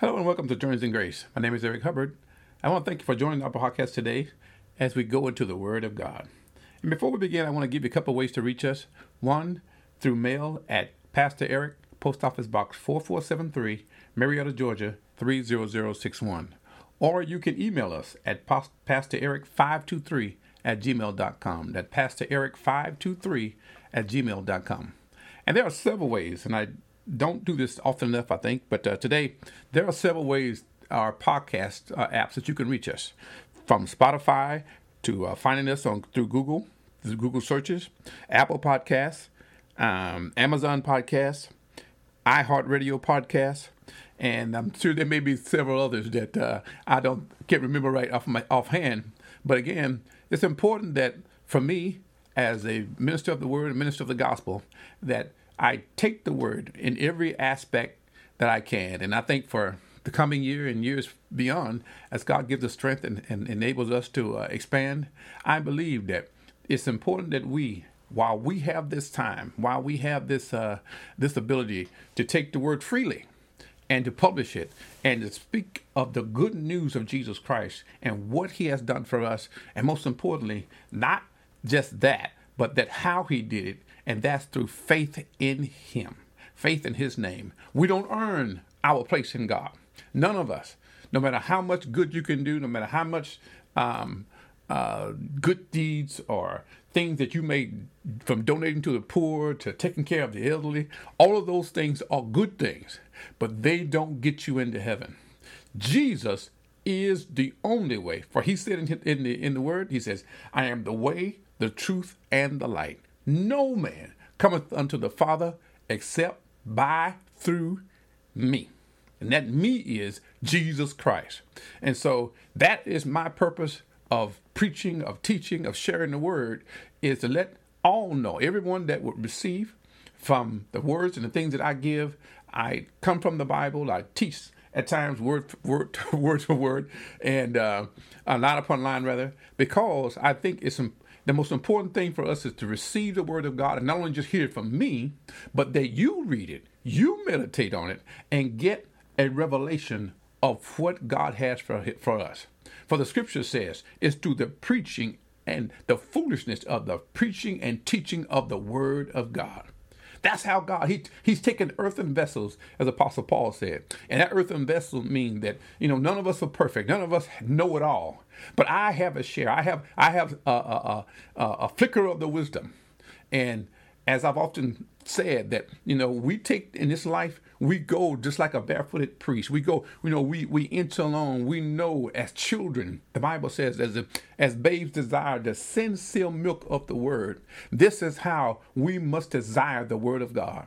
Hello and welcome to Journeys in Grace. My name is Eric Hubbard. I want to thank you for joining our podcast today as we go into the Word of God. And before we begin, I want to give you a couple ways to reach us. One, through mail at Pastor Eric, Post Office Box 4473, Marietta, Georgia 30061. Or you can email us at pastoreric523 at gmail.com. That pastoreric523 at gmail.com. And there are several ways, and I don't do this often enough, I think, but uh, today there are several ways our podcast uh, apps that you can reach us from Spotify to uh, finding us on through Google, through Google searches, Apple Podcasts, um, Amazon Podcasts, iHeartRadio Podcasts, and I'm sure there may be several others that uh, I don't can't remember right off my offhand. But again, it's important that for me as a minister of the word, a minister of the gospel, that I take the word in every aspect that I can. And I think for the coming year and years beyond, as God gives us strength and, and enables us to uh, expand, I believe that it's important that we, while we have this time, while we have this uh, this ability to take the word freely and to publish it and to speak of the good news of Jesus Christ and what He has done for us, and most importantly, not just that, but that how He did it and that's through faith in Him, faith in His name. We don't earn our place in God. None of us. No matter how much good you can do, no matter how much um, uh, good deeds or things that you made from donating to the poor to taking care of the elderly, all of those things are good things, but they don't get you into heaven. Jesus is the only way. For he said in, the in the word, he says, "I am the way, the truth, and the light." No man cometh unto the Father except by through me. And that me is Jesus Christ. And so that is my purpose of preaching, of teaching, of sharing the word, is to let all know, everyone that would receive from the words and the things that I give. I come from the Bible. I teach at times word word word for word, and uh, line upon line rather, because I think it's the most important thing for us is to receive the word of God and not only just hear it from me, but that you read it, you meditate on it, and get a revelation of what God has for, for us. For the scripture says, it's through the preaching and the foolishness of the preaching and teaching of the word of God. That's how God he he's taken earthen vessels, as Apostle Paul said, and that earthen vessel means that you know none of us are perfect, none of us know it all, but I have a share. I have I have a, a, a, a flicker of the wisdom, and as I've often said that you know we take in this life we go just like a barefooted priest. We go you know we we enter along we know as children the bible says as as babes desire the sincere milk of the word. This is how we must desire the word of god.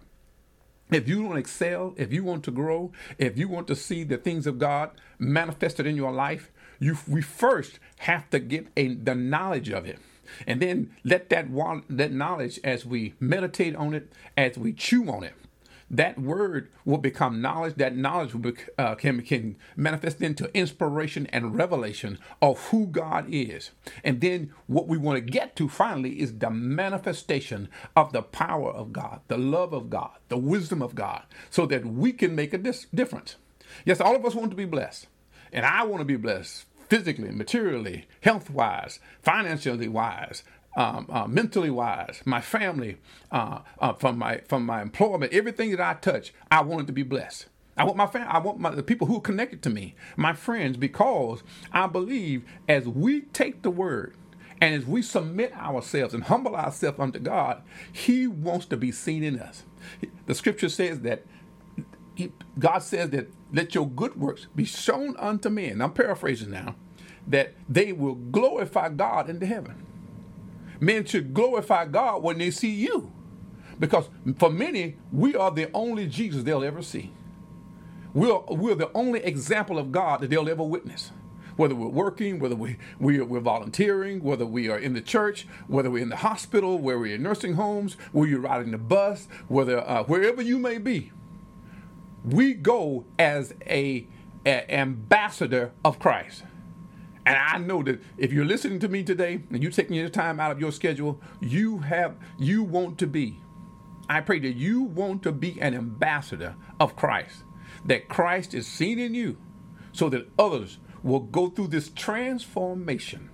If you want to excel if you want to grow if you want to see the things of god manifested in your life you we first have to get a, the knowledge of it and then let that that knowledge as we meditate on it, as we chew on it, that word will become knowledge. That knowledge be, uh, can, can manifest into inspiration and revelation of who God is. And then what we want to get to finally is the manifestation of the power of God, the love of God, the wisdom of God, so that we can make a dis- difference. Yes, all of us want to be blessed. And I want to be blessed physically, materially, health wise, financially wise, um, uh, mentally wise, my family, uh, uh, from my from my employment, everything that I touch, I want it to be blessed. I want my family, I want my, the people who are connected to me, my friends, because I believe as we take the word and as we submit ourselves and humble ourselves unto God, He wants to be seen in us. The scripture says that he, God says that let your good works be shown unto men. I'm paraphrasing now, that they will glorify God into heaven. Men should glorify God when they see you. Because for many, we are the only Jesus they'll ever see. We're, we're the only example of God that they'll ever witness. Whether we're working, whether we, we are, we're volunteering, whether we are in the church, whether we're in the hospital, whether we're in nursing homes, whether you're riding the bus, whether uh, wherever you may be, we go as a, a ambassador of Christ. And I know that if you're listening to me today and you're taking your time out of your schedule, you have you want to be. I pray that you want to be an ambassador of Christ. that Christ is seen in you so that others will go through this transformation,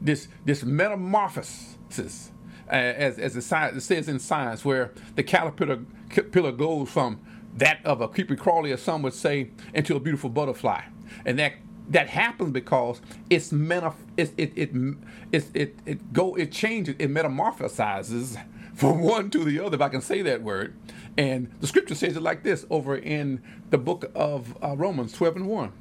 this, this metamorphosis, uh, as, as it says in science, where the caterpillar goes from that of a creepy crawly, as some would say, into a beautiful butterfly. And that that happens because it's meta, it, it, it, it, it, it, go, it changes, it metamorphosizes from one to the other, if I can say that word. And the scripture says it like this over in the book of uh, Romans 12 and 1.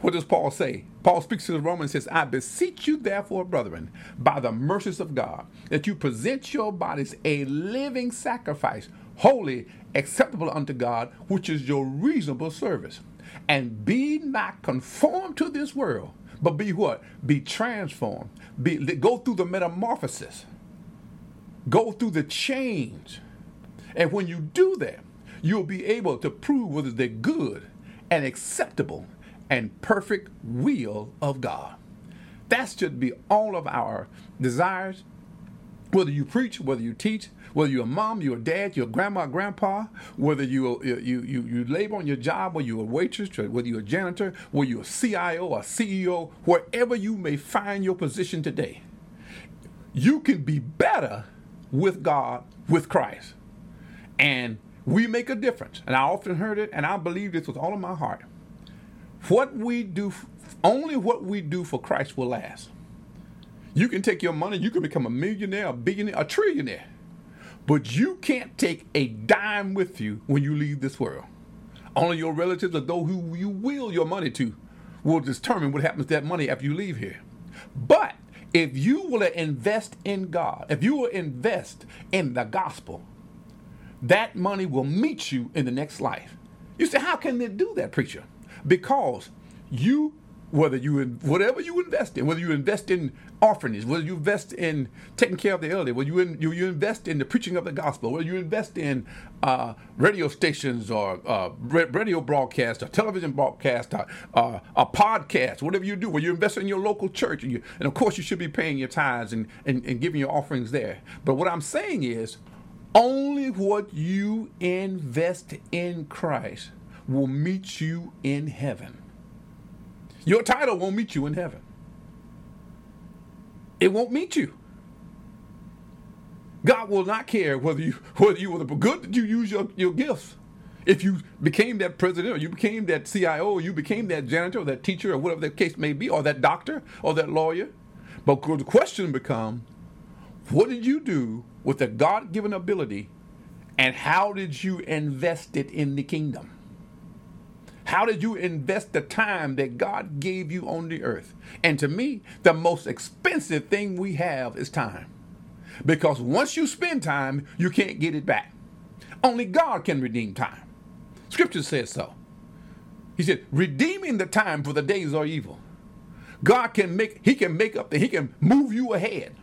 What does Paul say? Paul speaks to the Romans and says, I beseech you, therefore, brethren, by the mercies of God, that you present your bodies a living sacrifice, holy, acceptable unto God, which is your reasonable service. And be not conformed to this world, but be what? Be transformed. Be, go through the metamorphosis. Go through the change. And when you do that, you'll be able to prove whether they're good and acceptable and perfect will of God. That should be all of our desires. Whether you preach, whether you teach, whether you're a mom, you're a dad, you're a grandma, grandpa, whether you uh, you you you labor on your job, whether you're a waitress, whether you're a janitor, whether you're a CIO or CEO, wherever you may find your position today, you can be better with God, with Christ. And we make a difference. And I often heard it, and I believe this with all of my heart. What we do, only what we do for Christ will last. You can take your money, you can become a millionaire, a billionaire, a trillionaire. But you can't take a dime with you when you leave this world. Only your relatives or those who you will your money to will determine what happens to that money after you leave here. But if you will invest in God, if you will invest in the gospel, that money will meet you in the next life. You say, how can they do that, preacher? Because you whether you whatever you invest in, whether you invest in orphanages, whether you invest in taking care of the elderly, whether you in, you, you invest in the preaching of the gospel, whether you invest in uh, radio stations or uh, radio broadcast or television broadcast or uh, a podcast, whatever you do, where you invest in your local church, and, you, and of course you should be paying your tithes and, and, and giving your offerings there. But what I'm saying is, only what you invest in Christ will meet you in heaven. Your title won't meet you in heaven. It won't meet you. God will not care whether you whether you were the good that you use your, your gifts. If you became that president or you became that CIO or you became that janitor or that teacher or whatever the case may be, or that doctor or that lawyer. But the question becomes, what did you do with the God given ability and how did you invest it in the kingdom? How did you invest the time that God gave you on the earth? And to me, the most expensive thing we have is time. Because once you spend time, you can't get it back. Only God can redeem time. Scripture says so. He said, redeeming the time for the days are evil. God can make, he can make up, he can move you ahead.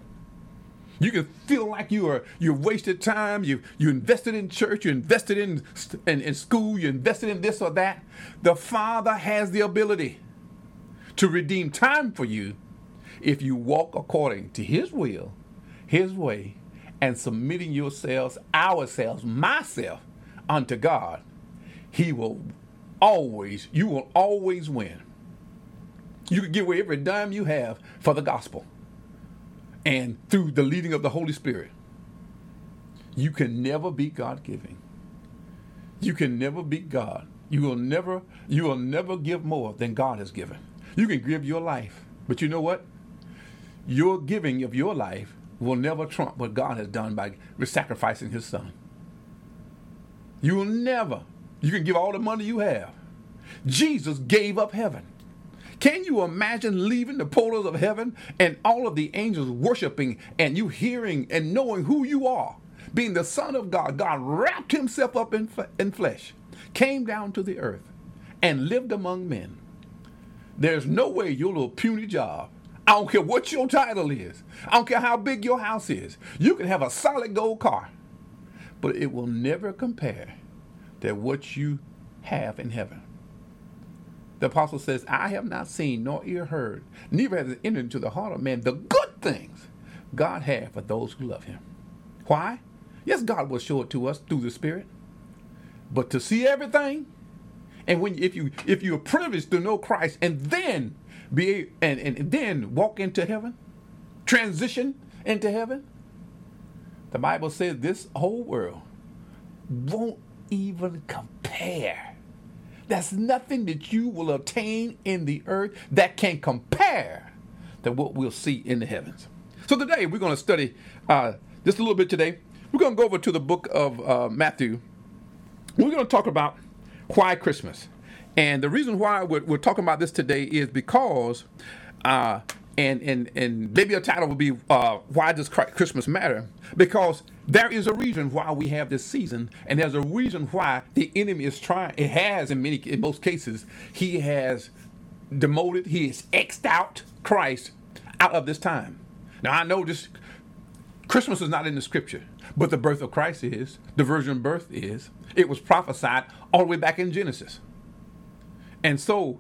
You can feel like you are you wasted time. You you invested in church. You invested in, in in school. You invested in this or that. The Father has the ability to redeem time for you if you walk according to His will, His way, and submitting yourselves, ourselves, myself, unto God. He will always. You will always win. You can give away every dime you have for the gospel and through the leading of the Holy Spirit. You can never be God giving. You can never be God. You will never you will never give more than God has given. You can give your life, but you know what? Your giving of your life will never trump what God has done by sacrificing his son. You will never. You can give all the money you have. Jesus gave up heaven. Can you imagine leaving the portals of heaven and all of the angels worshiping and you hearing and knowing who you are? Being the Son of God, God wrapped himself up in, in flesh, came down to the earth, and lived among men. There's no way your little puny job, I don't care what your title is, I don't care how big your house is, you can have a solid gold car, but it will never compare to what you have in heaven. The apostle says, I have not seen nor ear heard, neither has it entered into the heart of man the good things God has for those who love him. Why? Yes, God will show it to us through the Spirit. But to see everything, And when if you if you're privileged to know Christ and then be and, and then walk into heaven, transition into heaven, the Bible says this whole world won't even compare. There's nothing that you will obtain in the earth that can compare to what we'll see in the heavens. So today we're going to study uh, just a little bit today. We're going to go over to the book of uh, Matthew. We're going to talk about why Christmas. And the reason why we're, we're talking about this today is because, uh, and, and, and maybe a title would be uh, Why Does Christmas Matter? Because there is a reason why we have this season, and there's a reason why the enemy is trying, it has in many, in most cases, he has demoted, he has xed out Christ out of this time. Now I know this Christmas is not in the scripture, but the birth of Christ is, the virgin birth is. It was prophesied all the way back in Genesis. And so,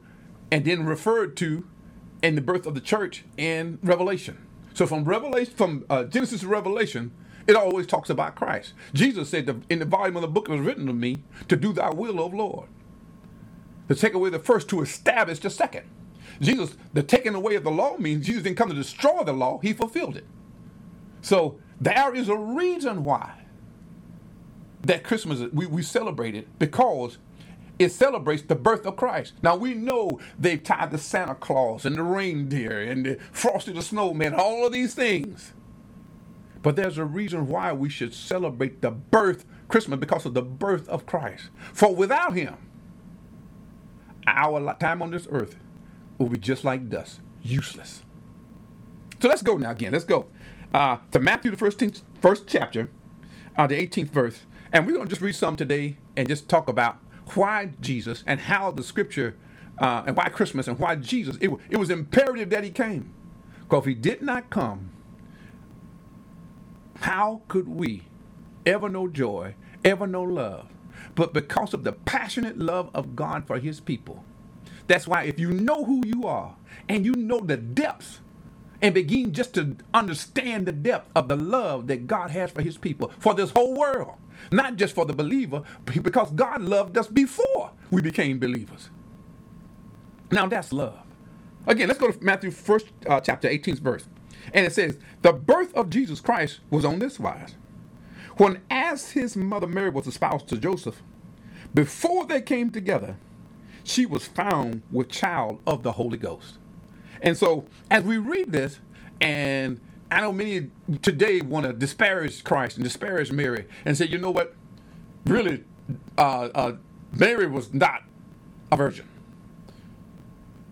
and then referred to in the birth of the church in Revelation. So from Revelation, from uh, Genesis to Revelation, it always talks about Christ. Jesus said in the volume of the book it was written to me to do thy will, O Lord. To take away the first, to establish the second. Jesus, the taking away of the law means Jesus didn't come to destroy the law, he fulfilled it. So there is a reason why that Christmas we, we celebrate it because it celebrates the birth of Christ. Now we know they've tied the Santa Claus and the reindeer and the Frosty the Snowman, all of these things. But there's a reason why we should celebrate the birth Christmas because of the birth of Christ. For without him, our time on this earth will be just like dust, useless. So let's go now again. Let's go uh, to Matthew, the first, first chapter, uh, the 18th verse. And we're going to just read some today and just talk about why Jesus and how the scripture uh, and why Christmas and why Jesus, it, it was imperative that he came. Because if he did not come, how could we ever know joy, ever know love? But because of the passionate love of God for his people. That's why if you know who you are and you know the depths and begin just to understand the depth of the love that God has for his people, for this whole world, not just for the believer, because God loved us before we became believers. Now that's love. Again, let's go to Matthew 1st uh, chapter 18th verse. And it says, The birth of Jesus Christ was on this wise. When as his mother Mary was espoused to Joseph, before they came together, she was found with child of the Holy Ghost. And so as we read this, and I know many today want to disparage Christ and disparage Mary and say, you know what? Really, uh, uh, Mary was not a virgin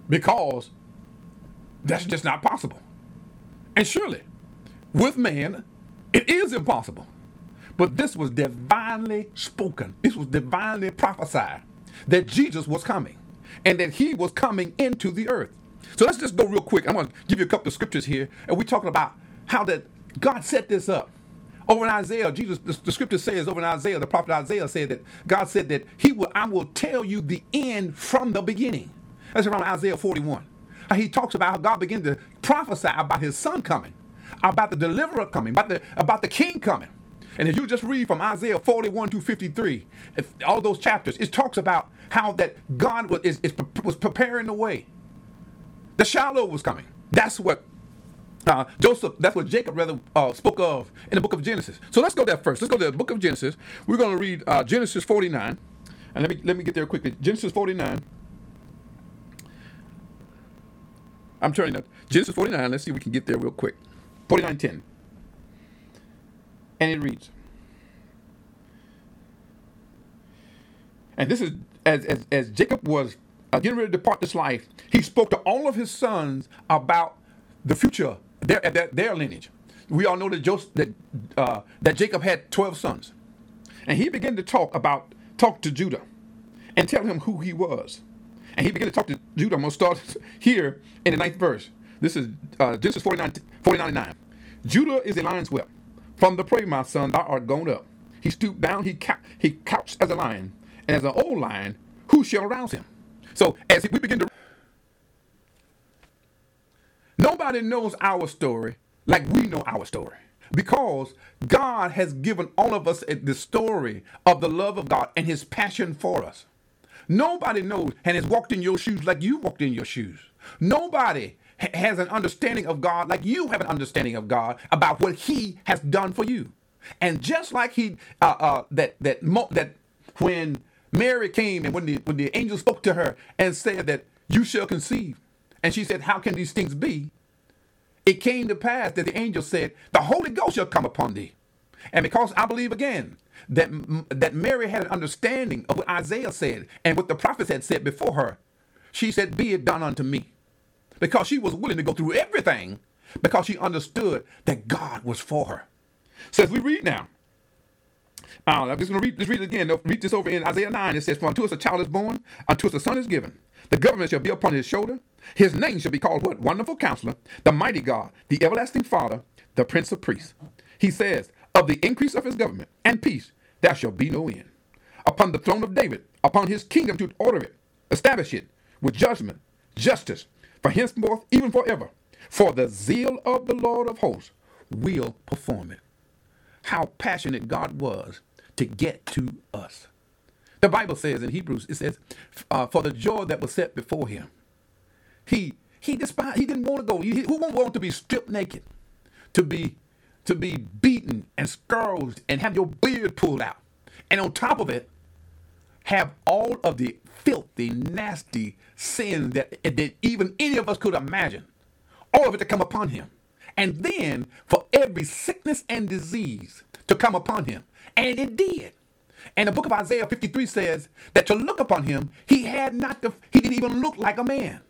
because that's just not possible. And surely, with man, it is impossible. But this was divinely spoken, this was divinely prophesied that Jesus was coming and that he was coming into the earth. So let's just go real quick. I'm going to give you a couple of scriptures here, and we're talking about how that God set this up. Over in Isaiah, Jesus, the, the, scripture says over in Isaiah, the prophet Isaiah said that God said that He will, I will tell you the end from the beginning. That's around Isaiah 41. He talks about how God began to prophesy about His Son coming, about the deliverer coming, about the about the King coming. And if you just read from Isaiah 41 to 53, all those chapters, it talks about how that God was, is, is, was preparing the way. The Shiloh was coming. That's what uh, Joseph, that's what Jacob rather uh, spoke of in the book of Genesis. So let's go there first. Let's go to the book of Genesis. We're going to read uh, Genesis 49. And let me let me get there quickly. Genesis 49. I'm turning up. Genesis 49. Let's see if we can get there real quick. 49:10. And it reads. And this is as as, as Jacob was uh, getting ready to depart this life, he spoke to all of his sons about the future, their, their, their lineage. We all know that, Joseph, that, uh, that Jacob had 12 sons. And he began to talk about, talk to Judah and tell him who he was. And he began to talk to Judah. I'm going to start here in the ninth verse. This is uh, Genesis 49, 49 9. Judah is a lion's whelp. From the prey, my son, thou art gone up. He stooped down, he, he couched as a lion, and as an old lion, who shall rouse him? So as we begin to Nobody knows our story like we know our story because God has given all of us the story of the love of God and his passion for us. Nobody knows and has walked in your shoes like you walked in your shoes. Nobody ha- has an understanding of God like you have an understanding of God about what He has done for you. And just like He uh, uh, that that mo- that when Mary came and when the when the angel spoke to her and said that you shall conceive, and she said, "How can these things be?" It came to pass that the angel said, "The Holy Ghost shall come upon thee." And because I believe again that, that Mary had an understanding of what Isaiah said and what the prophets had said before her, she said, Be it done unto me. Because she was willing to go through everything because she understood that God was for her. So as we read now, I'm just going to read, just read it again. Read this over in Isaiah 9. It says, For unto us a child is born, unto us a son is given. The government shall be upon his shoulder. His name shall be called what? Wonderful Counselor, the Mighty God, the Everlasting Father, the Prince of Priests. He says, Of the increase of his government and peace, there shall be no end. Upon the throne of David, upon his kingdom to order it, establish it with judgment, justice, for henceforth, even forever. For the zeal of the Lord of hosts will perform it. How passionate God was to get to us. The Bible says in Hebrews, it says, uh, for the joy that was set before him, he he despised, he didn't want to go. He, who won't want to be stripped naked, to be to be beaten and scourged and have your beard pulled out. And on top of it, have all of the filthy, nasty sin that, that even any of us could imagine, all of it to come upon him. And then for every sickness and disease to come upon him. And it did. And the book of Isaiah 53 says that to look upon him, he had not the, he didn't even look like a man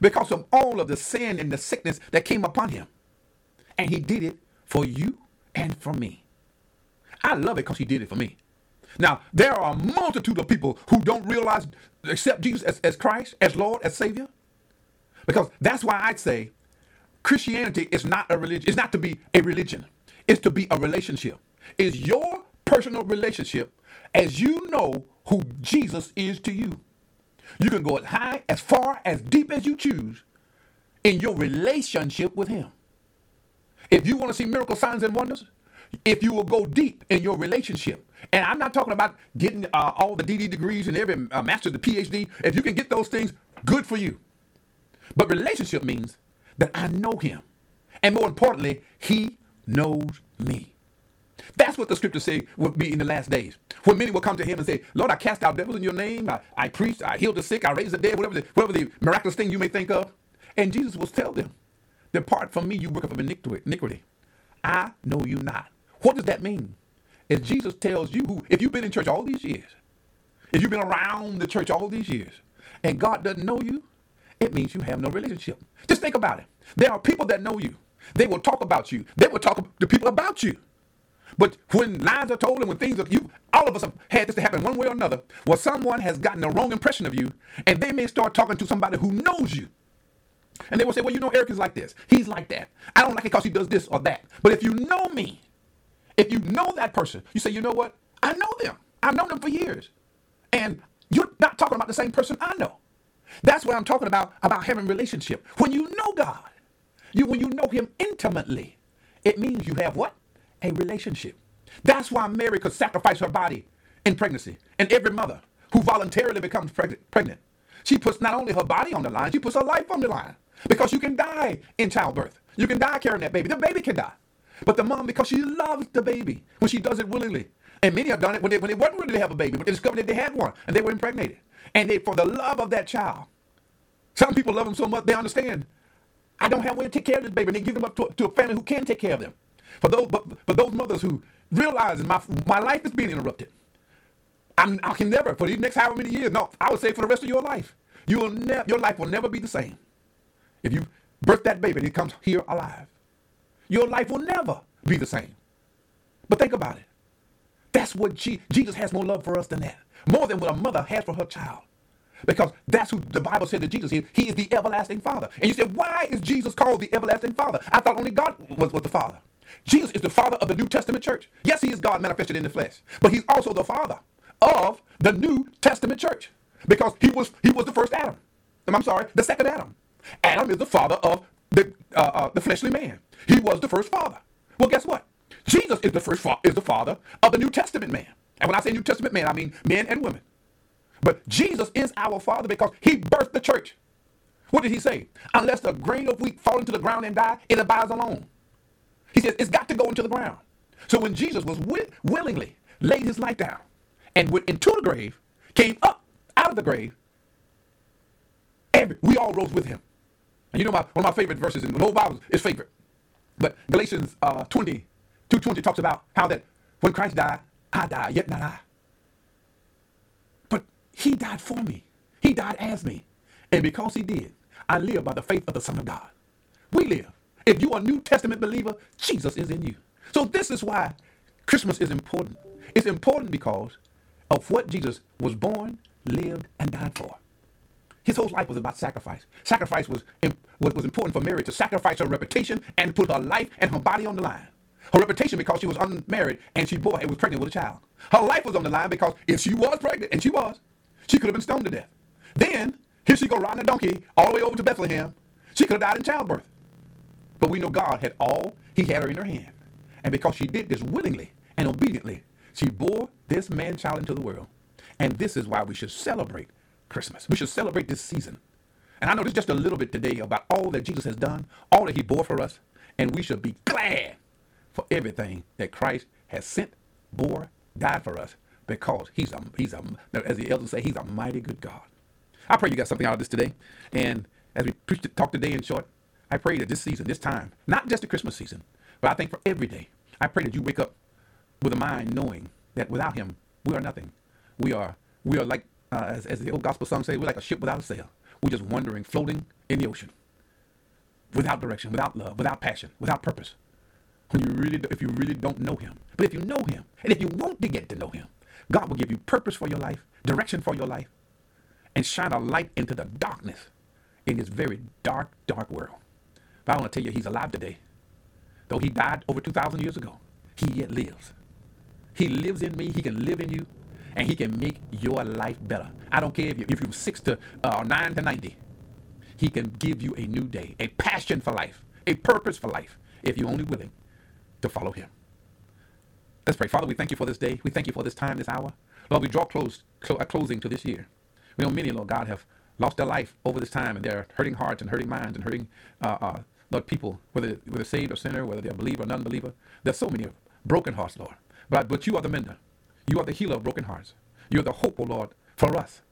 because of all of the sin and the sickness that came upon him. And he did it for you and for me. I love it because he did it for me. Now, there are a multitude of people who don't realize, accept Jesus as, as Christ, as Lord, as Savior. Because that's why I'd say Christianity is not a religion, it's not to be a religion, it's to be a relationship. It's your personal relationship as you know who Jesus is to you. You can go as high, as far, as deep as you choose in your relationship with Him. If you want to see miracle signs and wonders, if you will go deep in your relationship, and I'm not talking about getting uh, all the DD degrees and every uh, master, the PhD. If you can get those things, good for you. But relationship means that I know Him, and more importantly, He knows me. That's what the scriptures say will be in the last days. When many will come to him and say, Lord, I cast out devils in your name. I, I preached, I healed the sick, I raised the dead, whatever the, whatever the miraculous thing you may think of. And Jesus will tell them, Depart from me, you work of iniquity. I know you not. What does that mean? If Jesus tells you who, if you've been in church all these years, if you've been around the church all these years, and God doesn't know you, it means you have no relationship. Just think about it. There are people that know you. They will talk about you. They will talk to people about you. But when lies are told and when things are you, all of us have had this to happen one way or another, where someone has gotten a wrong impression of you, and they may start talking to somebody who knows you. And they will say, Well, you know, Eric is like this. He's like that. I don't like it because he does this or that. But if you know me, if you know that person, you say, You know what? I know them. I've known them for years. And you're not talking about the same person I know. That's what I'm talking about, about having relationship. When you know God, you when you know him intimately, it means you have what? A relationship. That's why Mary could sacrifice her body in pregnancy. And every mother who voluntarily becomes pregnant, she puts not only her body on the line, she puts her life on the line. Because you can die in childbirth. You can die carrying that baby. The baby can die. But the mom, because she loves the baby, when she does it willingly. And many have done it when they, when they weren't ready to have a baby, but they discovered that they had one and they were impregnated. And they, for the love of that child, some people love them so much they understand. I don't have a way to take care of this baby. And they give them up to, to a family who can take care of them. For those, but for those mothers who realize my my life is being interrupted, I'm, I can never for these next however many years. No, I would say for the rest of your life, you will never your life will never be the same. If you birth that baby and he comes here alive, your life will never be the same. But think about it. That's what Jesus has more love for us than that. More than what a mother has for her child. Because that's who the Bible said that Jesus is. He is the everlasting Father. And you said, why is Jesus called the everlasting Father? I thought only God was, was the Father. Jesus is the Father of the New Testament church. Yes, he is God manifested in the flesh. But he's also the Father of the New Testament church. Because he was he was the first Adam. I'm sorry, the second Adam. Adam is the father of the, uh, uh, the fleshly man. He was the first father. Well, guess what? Jesus is the first fa- is the father of the New Testament man. And when I say New Testament man, I mean men and women. But Jesus is our Father because He birthed the church. What did He say? Unless a grain of wheat fall into the ground and die, it abides alone. He says it's got to go into the ground. So when Jesus was wi- willingly laid His life down and went into the grave, came up out of the grave, every, we all rose with Him. And you know my, one of my favorite verses in the whole Bible is favorite. But Galatians uh, 20, 220 talks about how that when Christ died, I died, yet not I. But he died for me. He died as me. And because he did, I live by the faith of the Son of God. We live. If you are a New Testament believer, Jesus is in you. So this is why Christmas is important. It's important because of what Jesus was born, lived, and died for. His whole life was about sacrifice. Sacrifice was, was, was important for Mary to sacrifice her reputation and put her life and her body on the line. Her reputation because she was unmarried and she bore and was pregnant with a child. Her life was on the line because if she was pregnant, and she was, she could have been stoned to death. Then, here she go riding a donkey all the way over to Bethlehem. She could have died in childbirth. But we know God had all, he had her in her hand. And because she did this willingly and obediently, she bore this man child into the world. And this is why we should celebrate Christmas. We should celebrate this season. And I know just a little bit today about all that Jesus has done, all that he bore for us. And we should be glad for everything that Christ has sent, bore, died for us, because he's a, he's a, as the elders say, he's a mighty good God. I pray you got something out of this today. And as we preach, talk today in short, I pray that this season, this time, not just the Christmas season, but I think for every day, I pray that you wake up with a mind knowing that without him, we are nothing. We are, we are like, uh, as, as the old gospel song says, we're like a ship without a sail. We're just wandering, floating in the ocean, without direction, without love, without passion, without purpose when you really, if you really don't know Him. But if you know Him, and if you want to get to know Him, God will give you purpose for your life, direction for your life, and shine a light into the darkness in this very dark, dark world. But I want to tell you, He's alive today. Though He died over 2,000 years ago, He yet lives. He lives in me, He can live in you, and He can make your life better. I don't care if, you, if you're 6 to uh, 9 to 90. He can give you a new day, a passion for life, a purpose for life, if you're only willing to follow him. Let's pray. Father, we thank you for this day. We thank you for this time, this hour. Lord, we draw close, cl- a closing to this year. We know many, Lord God, have lost their life over this time, and they're hurting hearts and hurting minds and hurting, uh, uh, Lord, people, whether, whether saved or sinner, whether they're a believer or non-believer. There's so many broken hearts, Lord. But, but you are the mender. You are the healer of broken hearts. You are the hope, O oh Lord, for us.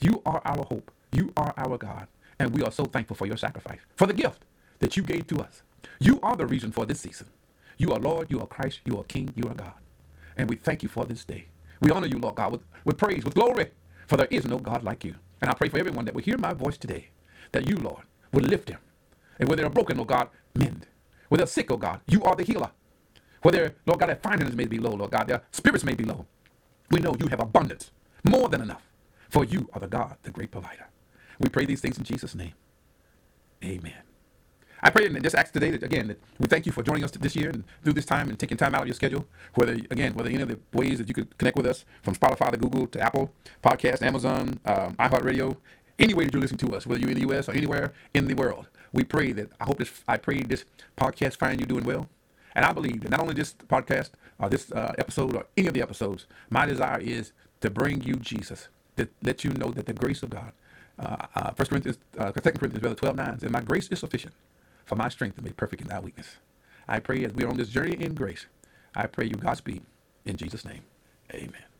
You are our hope. You are our God. And we are so thankful for your sacrifice, for the gift that you gave to us. You are the reason for this season. You are Lord, you are Christ, you are King, you are God. And we thank you for this day. We honor you, Lord God, with, with praise, with glory, for there is no God like you. And I pray for everyone that will hear my voice today, that you, Lord, will lift them. And where they are broken, Lord God, mend. Where they're sick, oh God, you are the healer. Where Lord God, their finances may be low, Lord God, their spirits may be low. We know you have abundance, more than enough. For you are the God, the great provider. We pray these things in Jesus' name. Amen. I pray and just ask today that again that we thank you for joining us this year and through this time and taking time out of your schedule. Whether again, whether any of the ways that you could connect with us from Spotify to Google to Apple Podcast, Amazon, um, iHeartRadio, any way that you're listening to us, whether you're in the U.S. or anywhere in the world, we pray that I hope this. I pray this podcast find you doing well, and I believe that not only this podcast or this uh, episode or any of the episodes, my desire is to bring you Jesus, to let you know that the grace of God. Uh, uh, First Corinthians, uh, Second Corinthians, 12, 9 says, "My grace is sufficient." for my strength to be perfect in thy weakness. I pray as we are on this journey in grace, I pray you Godspeed in Jesus' name. Amen.